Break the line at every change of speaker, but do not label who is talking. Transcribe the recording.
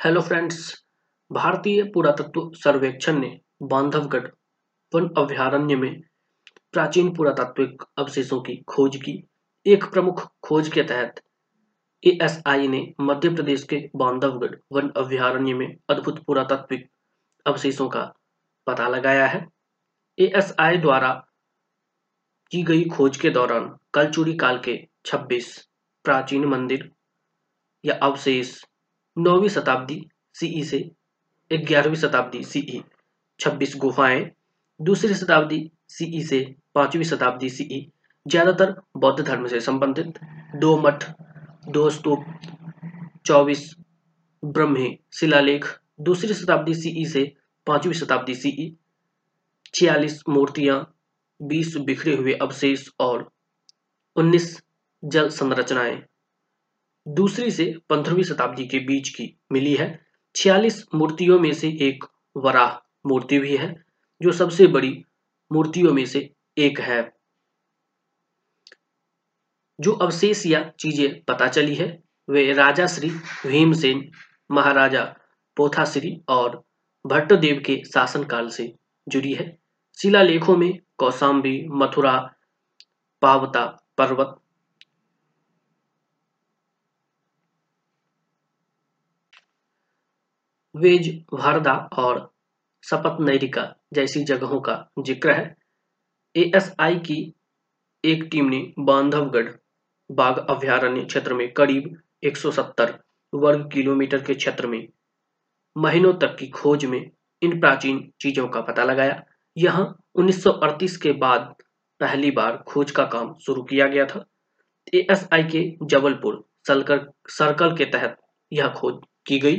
Hello friends भारतीय पुरातत्व सर्वेक्षण ने बांधवगढ़ वन अभ्यारण्य में प्राचीन पुरातात्विक अवशेषों की खोज की। एक प्रमुख खोज के तहत एएसआई ने मध्य प्रदेश के बांधवगढ़ वन अभ्यारण्य में अद्भुत पुरातात्विक अवशेषों का पता लगाया है। एएसआई द्वारा की गई खोज के दौरान कलचुरी काल के 26 प्राचीन मंदिर या अवशेष नौवीं शताब्दी सीई से ग्यारहवीं शताब्दी सीई छब्बीस गुफाएँ। दूसरी शताब्दी सीई से पांचवी शताब्दी सीई ज़्यादातर बौद्ध धर्म से संबंधित। दो मठ, दो स्तूप, चौबीस ब्रह्मे शिलालेख। दूसरी शताब्दी सीई से पांचवी शताब्दी सीई छियालीस मूर्तियाँ, बीस बिखरे हुए अवशेष और उन्नीस जल संरचनाएँ। दूसरी से पंद्रहवीं शताब्दी के बीच की मिली है। छियालीस मूर्तियों में से एक वराह मूर्ति भी है, जो सबसे बड़ी मूर्तियों में से एक है। जो अवशेष या चीज़ें पता चली है, वे राजा श्री भीमसेन, महाराजा पोथाश्री और भट्टदेव के शासनकाल से जुड़ी है। शिलालेखों में कौसाम्बी मथुरा, पावता पर्वत वेज, भारदा और सपत नैरिका जैसी जगहों का ज़िक्र है। एएसआई की एक टीम ने बांधवगढ़ बाघ अभ्यारण्य क्षेत्र में करीब 170 वर्ग किलोमीटर के क्षेत्र में महीनों तक की खोज में इन प्राचीन चीज़ों का पता लगाया। यहाँ 1938 के बाद पहली बार खोज का काम शुरू किया गया था। एएसआई के जबलपुर सर्कल के तहत यह खोज की गई।